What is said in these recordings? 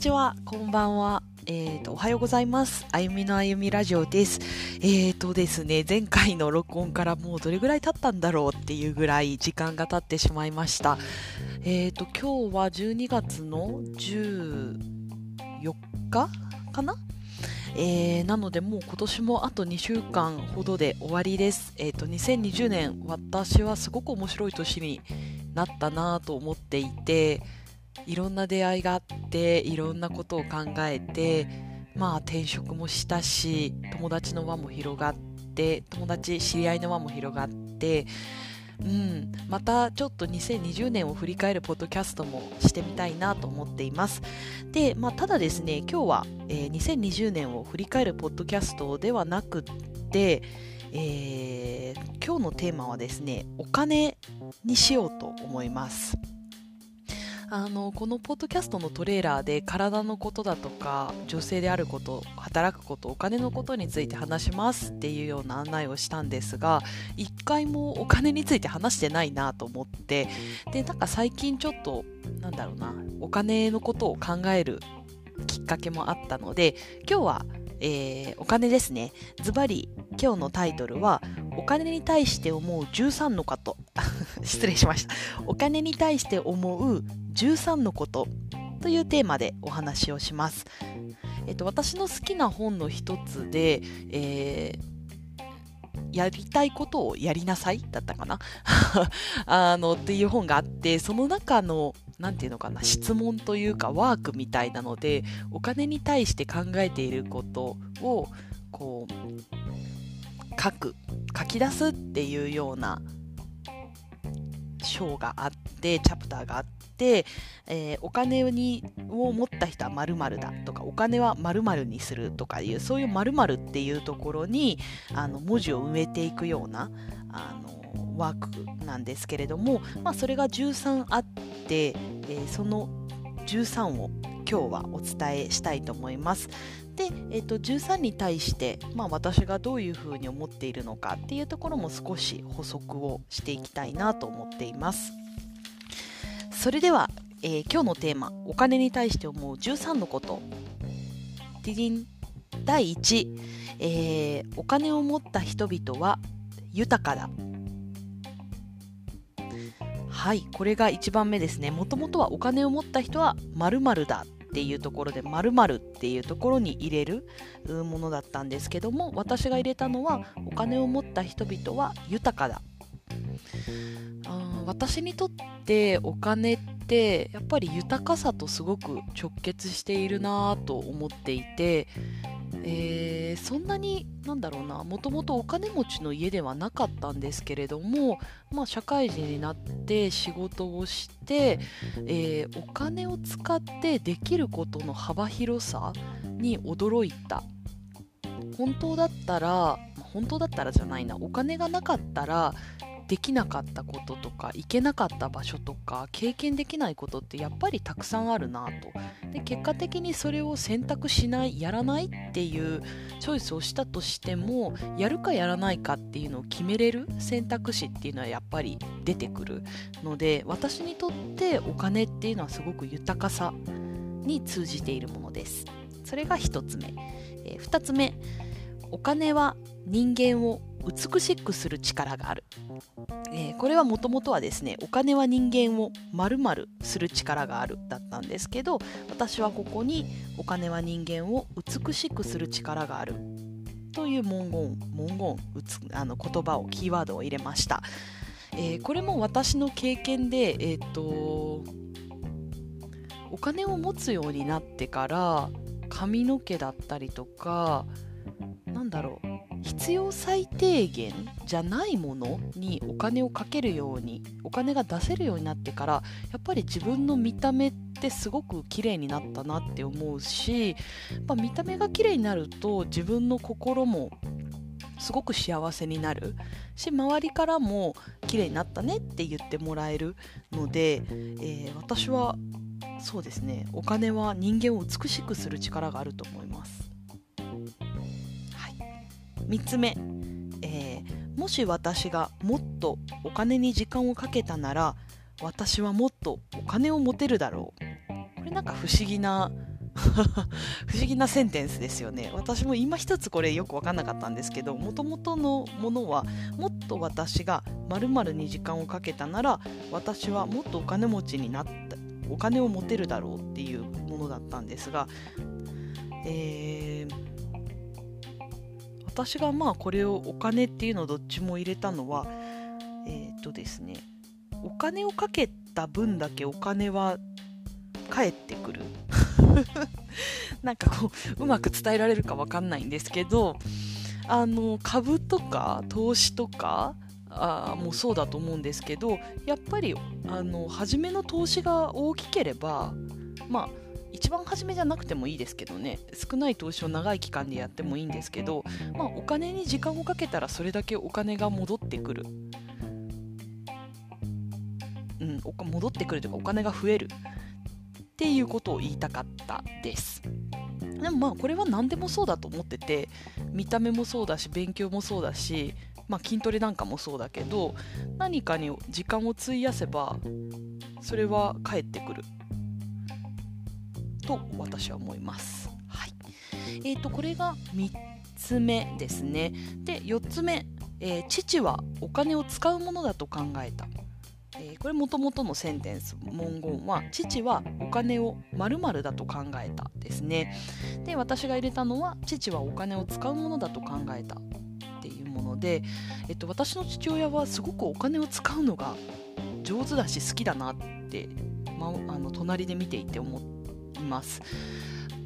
にちは、こんばんは。えっ、ー、と、おはようございます。あゆみのあゆみラジオです。えっ、ー、とですね、前回の録音からもうどれぐらい経ったんだろうっていうぐらい時間が経ってしまいました。えっ、ー、と、今日は12月の14日かな？えー、なのでもう今年もあと2週間ほどで終わりです。えっ、ー、と、2020年、私はすごく面白い年になったなと思っていて、いろんな出会いがあっていろんなことを考えてまあ転職もしたし友達の輪も広がって友達知り合いの輪も広がってうん、またちょっと2020年を振り返るポッドキャストもしてみたいなと思っています。で、まあ、ただですね、今日は、えー、2020年を振り返るポッドキャストではなくって、えー、今日のテーマはですね、お金にしようと思います。あのこのポッドキャストのトレーラーで体のことだとか女性であること働くことお金のことについて話しますっていうような案内をしたんですが一回もお金について話してないなと思ってでなんか最近ちょっとなんだろうなお金のことを考えるきっかけもあったので今日はえー、お金ですね。ズバリ、今日のタイトルは、お金に対して思う13のこと。失礼しました。お金に対して思う13のことというテーマでお話をします。えっと、私の好きな本の一つで、えーやりたいことをやりなさいだったかな あのっていう本があってその中の何て言うのかな質問というかワークみたいなのでお金に対して考えていることをこう書く書き出すっていうような章があってチャプターがあって、えー、お金にを持った人は〇〇だとかお金は〇〇にするとかいうそういう〇〇っていうところにあの文字を埋めていくようなあのワークなんですけれども、まあ、それが13あって、えー、その13を今日はお伝えしたいと思います。で、えーと、13に対して、まあ、私がどういうふうに思っているのかっていうところも少し補足をしていきたいなと思っています。それでは、えー、今日のテーマお金に対して思う13のことディディン第1、えー、お金を持った人々は豊かだはいこれが1番目ですね。もともとはお金を持った人は〇〇だっていうところで〇〇っていうところに入れるものだったんですけども私が入れたのはお金を持った人々は豊かだ。あ私にとってお金ってやっぱり豊かさとすごく直結しているなと思っていてえー、そんなになんだろうなもともとお金持ちの家ではなかったんですけれども、まあ、社会人になって仕事をして、えー、お金を使ってできることの幅広さに驚いた。本当だったら本当だったらじゃないなお金がなかったらできなかったこととか行けなかった場所とか経験できないことってやっぱりたくさんあるなと。で結果的にそれを選択しないやらないっていうチョイスをしたとしてもやるかやらないかっていうのを決めれる選択肢っていうのはやっぱり出てくる。ので私にとってお金っていうのはすごく豊かさに通じているものです。それが1つ目、えー、2つ目。お金は人間を美しくする力がある、えー、これはもともとはですねお金は人間を丸々する力があるだったんですけど私はここにお金は人間を美しくする力がある。という文言文言うつあの言葉をキーワードを入れました、えー、これも私の経験でえっ、とお金を持つようになってから髪の毛だったりとかだろう。必要最低限じゃないものにお金をかけるようにお金が出せるようになってからやっぱり自分の見た目ってすごく綺麗になったなって思うし、ま見た目が綺麗になると自分の心もすごく幸せになる。し周りからも綺麗になったねって言ってもらえるので、えー、私はそうですね。お金は人間を美しくする力があると思います。3つ目、えー、もし私がもっとお金に時間をかけたなら私はもっとお金を持てるだろう。これなんか不思議な 不思議なセンテンスですよね。私も今一つこれよく分かんなかったんですけどもともとのものはもっと私が〇〇に時間をかけたなら私はもっとお金持ちになったお金を持てるだろうっていうものだったんですが、えー、私がまあこれをお金っていうのをどっちも入れたのはえっ、とですねお金をかけた分だけお金は返ってくる。なんかこううまく伝えられるか分かんないんですけどあの株とか投資とかあもうそうだと思うんですけどやっぱりあの初めの投資が大きければまあ一番初めじゃなくてもいいですけどね。少ない投資を長い期間でやってもいいんですけど、まあ、お金に時間をかけたらそれだけお金が戻ってくる、うん、戻ってくるというかお金が増える。っていうことを言いたかったです。でもまあこれは何でもそうだと思ってて見た目もそうだし勉強もそうだし、まあ、筋トレなんかもそうだけど何かに時間を費やせばそれは返ってくる。と私は思います。はいえーと、これが3つ目ですね。で4つ目、えー、父はお金を使うものだと考えた。えー、これもともとのセンテンス文言は父はお金を〇〇だと考えたですねで私が入れたのは父はお金を使うものだと考えたっていうもので、えっと、私の父親はすごくお金を使うのが上手だし好きだなって、まあの隣で見ていて思います。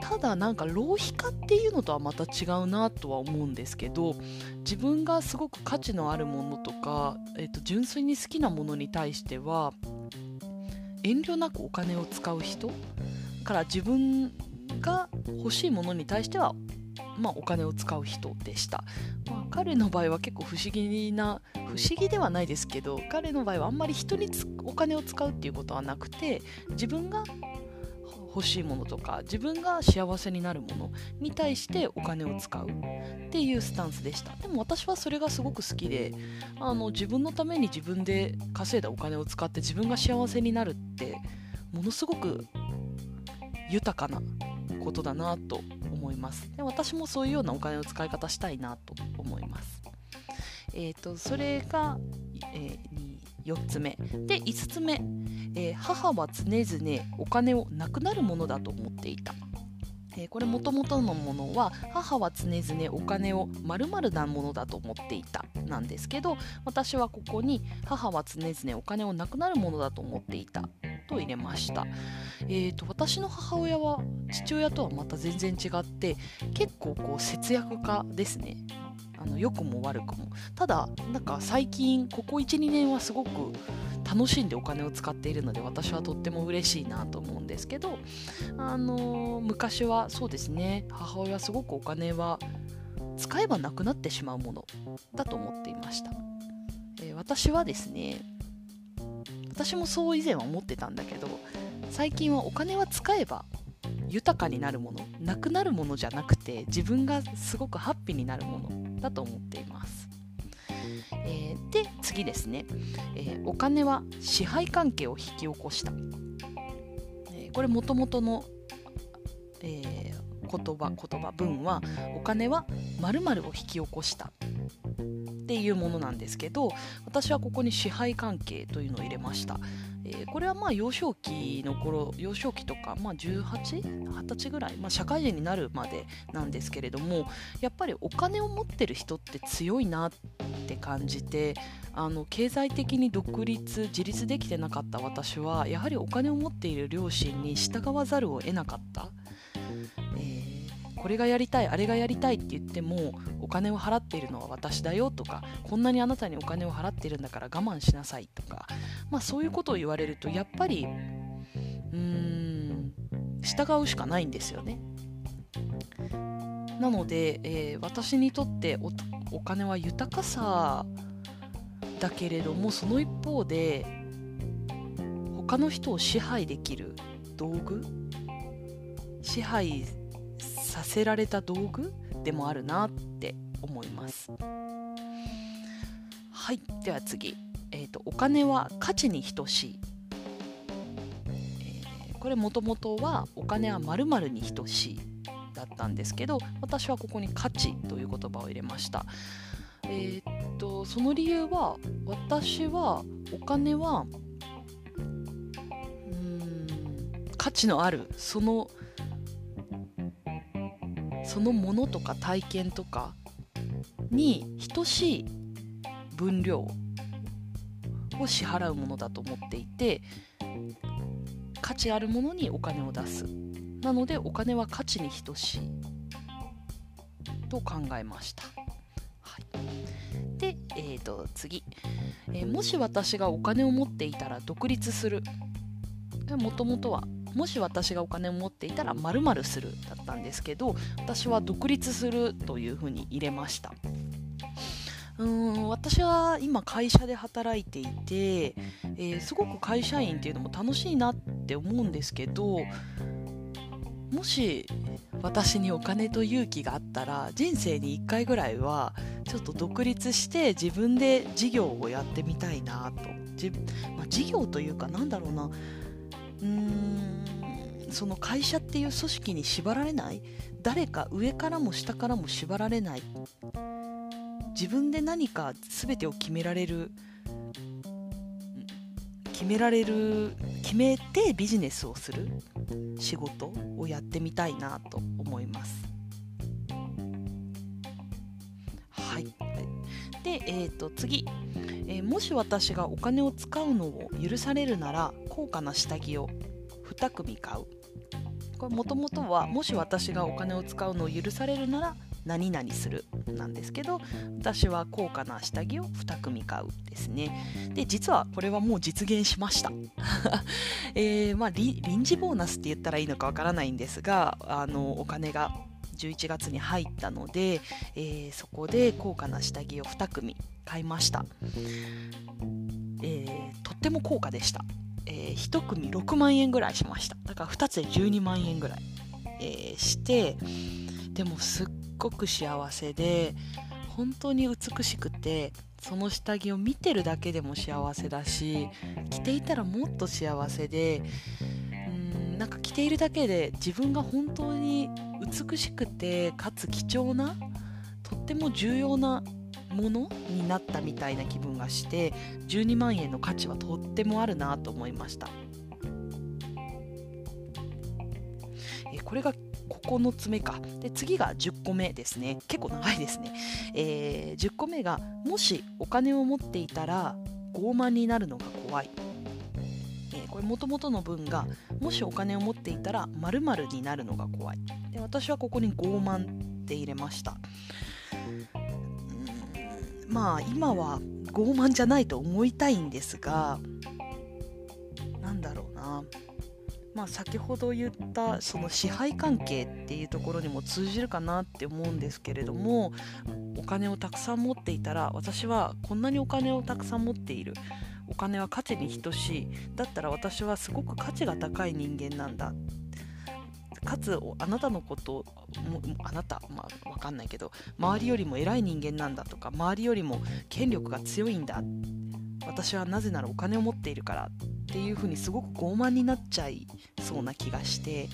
ただなんか浪費家っていうのとはまた違うなとは思うんですけど自分がすごく価値のあるものとか、えー、と純粋に好きなものに対しては遠慮なくお金を使う人から自分が欲しいものに対しては、まあ、お金を使う人でした、まあ、彼の場合は結構不思議な不思議ではないですけど彼の場合はあんまり人にお金を使うっていうことはなくて自分が欲しいものとか自分が幸せになるものに対してお金を使うっていうスタンスでした。でも私はそれがすごく好きであの自分のために自分で稼いだお金を使って自分が幸せになるってものすごく豊かなことだなと思います。で私もそういうようなお金の使い方したいなと思います。えっ、ー、とそれが、えー、4つ目。で5つ目、えー、母は常々お金をなくなるものだと思っていた。えこれもともとのものは母は常々お金を〇〇なものだと思っていた。なんですけど私はここに母は常々お金をなくなるものだと思っていた。と入れました、えーと、私の母親は父親とはまた全然違って結構こう節約家ですね。あの良くも悪くも。ただなんか最近ここ12年はすごく楽しんでお金を使っているので私はとっても嬉しいなと思うんですけどあの昔はそうですね。母親はすごくお金は使えばなくなってしまうものだと思っていました、えー、私はですね私もそう以前は思ってたんだけど最近はお金は使えば豊かになるものなくなるものじゃなくて自分がすごくハッピーになるものだと思っています、えー、で次ですね、えー、お金は支配関係を引き起こした、えー、これもともとの、え言葉言葉文はお金は〇〇を引き起こした。っていうものなんですけど私はここに支配関係というのを入れました、えー、これはまあ幼少期の頃幼少期とか、まあ、1820歳ぐらい、まあ、社会人になるまでなんですけれどもやっぱりお金を持ってる人って強いなって感じてあの経済的に独立自立できてなかった私はやはりお金を持っている両親に従わざるを得なかった。これがやりたいあれがやりたいって言ってもお金を払っているのは私だよとかこんなにあなたにお金を払っているんだから我慢しなさいとか、まあ、そういうことを言われるとやっぱりうーん従うしかないんですよね。なので、えー、私にとってお金は豊かさだけれどもその一方で他の人を支配できる道具支配させられた道具でもあるなって思います。はいでは次、えーと、お金は価値に等しい、えー、これもともとはお金は〇〇に等しいだったんですけど私はここに価値という言葉を入れました。えー、っとその理由は私はお金はうん価値のあるそのそのものとか体験とかに等しい分量を支払うものだと思っていて価値あるものにお金を出す。なのでお金は価値に等しいと考えました、はい、で、えーと、次、えー、もし私がお金を持っていたら独立する。もともとはもし私がお金を持っていたら〇〇するだったんですけど私は独立するというふうに入れました。うん私は今会社で働いていて、えー、すごく会社員っていうのも楽しいなって思うんですけどもし私にお金と勇気があったら人生に1回ぐらいはちょっと独立して自分で事業をやってみたいなと。じ、まあ、事業というかなんだろうな。うーんその会社っていう組織に縛られない？誰か上からも下からも縛られない？自分で何か全てを決められる？決められる？決めてビジネスをする？仕事をやってみたいなと思います。はい、で、えー、と次、えー、もし私がお金を使うのを許されるなら高価な下着を2組買う。これもともとはもし私がお金を使うのを許されるなら何々するなんですけど私は高価な下着を2組買うですね。で実はこれはもう実現しました。えー、まあ、臨時ボーナスって言ったらいいのかわからないんですがあのお金が11月に入ったので、えー、そこで高価な下着を2組買いました、えー、とっても高価でした。えー、1組6万円ぐらいしました。だから2つで12万円ぐらい、えー、してでもすっごく幸せで本当に美しくてその下着を見てるだけでも幸せだし着ていたらもっと幸せでうんなんか着ているだけで自分が本当に美しくてかつ貴重なとっても重要なものになったみたいな気分がして12万円の価値はとってもあるなと思いました。えこれが9つ目か。で次が10個目ですね。結構長いですね、えー、10個目がもしお金を持っていたら傲慢になるのが怖い。えこれもともとの文がもしお金を持っていたら〇〇になるのが怖い。で私はここに傲慢って入れました。まあ今は傲慢じゃないと思いたいんですがなんだろうな。まあ先ほど言ったその支配関係っていうところにも通じるかなって思うんですけれどもお金をたくさん持っていたら私はこんなにお金をたくさん持っている。お金は価値に等しい。だったら私はすごく価値が高い人間なんだ。かつあなたのこともあなたまあ分かんないけど周りよりも偉い人間なんだとか周りよりも権力が強いんだ私はなぜならお金を持っているからっていうふうにすごく傲慢になっちゃいそうな気がして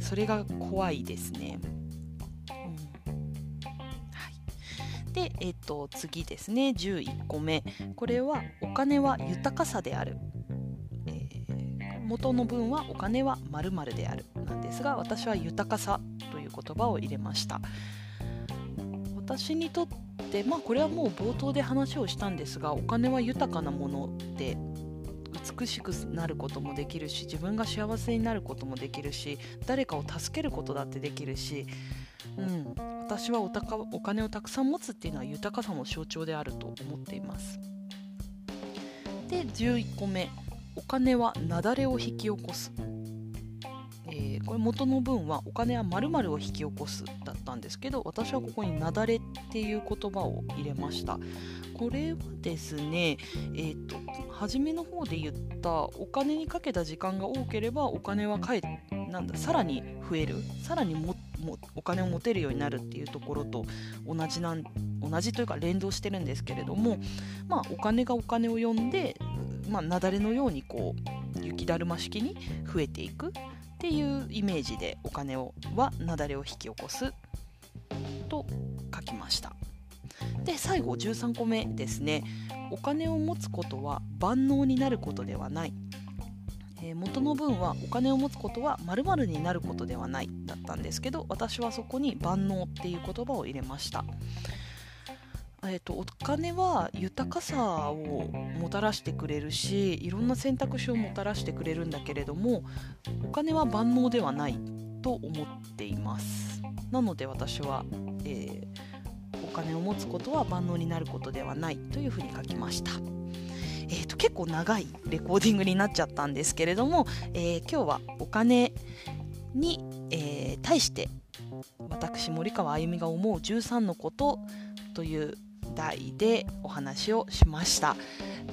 それが怖いですね。で、えっと、次ですね。11個目。これはお金は豊かさである。元の文はお金は〇〇であるなんですが私は豊かさという言葉を入れました。私にとってまあこれはもう冒頭で話をしたんですがお金は豊かなもので美しくなることもできるし自分が幸せになることもできるし誰かを助けることだってできるし、うん、私はおたかお金をたくさん持つっていうのは豊かさの象徴であると思っています。で11個目。お金は雪崩を引き起こす、えー、これ元の文はお金は〇〇を引き起こすだったんですけど私はここに雪崩っていう言葉を入れました。これはですねえっ、ー、と初めの方で言ったお金にかけた時間が多ければお金は返なんださらに増える。さらにももお金を持てるようになるっていうところと同じなん同じというか連動してるんですけれどもまあお金がお金を呼んでまあ、雪崩のようにこう雪だるま式に増えていくっていうイメージでお金をは雪崩を引き起こすと書きました。で最後13個目ですね。お金を持つことは万能になることではない。えー、元の文はお金を持つことは〇〇になることではないだったんですけど私はそこに万能っていう言葉を入れました。えーと、お金は豊かさをもたらしてくれるしいろんな選択肢をもたらしてくれるんだけれどもお金は万能ではないと思っていますなので私は、えー、お金を持つことは万能になることではないというふうに書きました。えーと、結構長いレコーディングになっちゃったんですけれども、えー、今日はお金に、えー、対して私森川あゆみが思う13のことという題でお話をしました。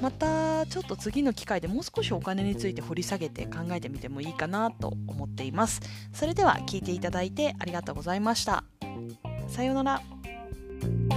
またちょっと次の機会でもう少しお金について掘り下げて考えてみてもいいかなと思っています。それでは聞いていただいてありがとうございました。さようなら。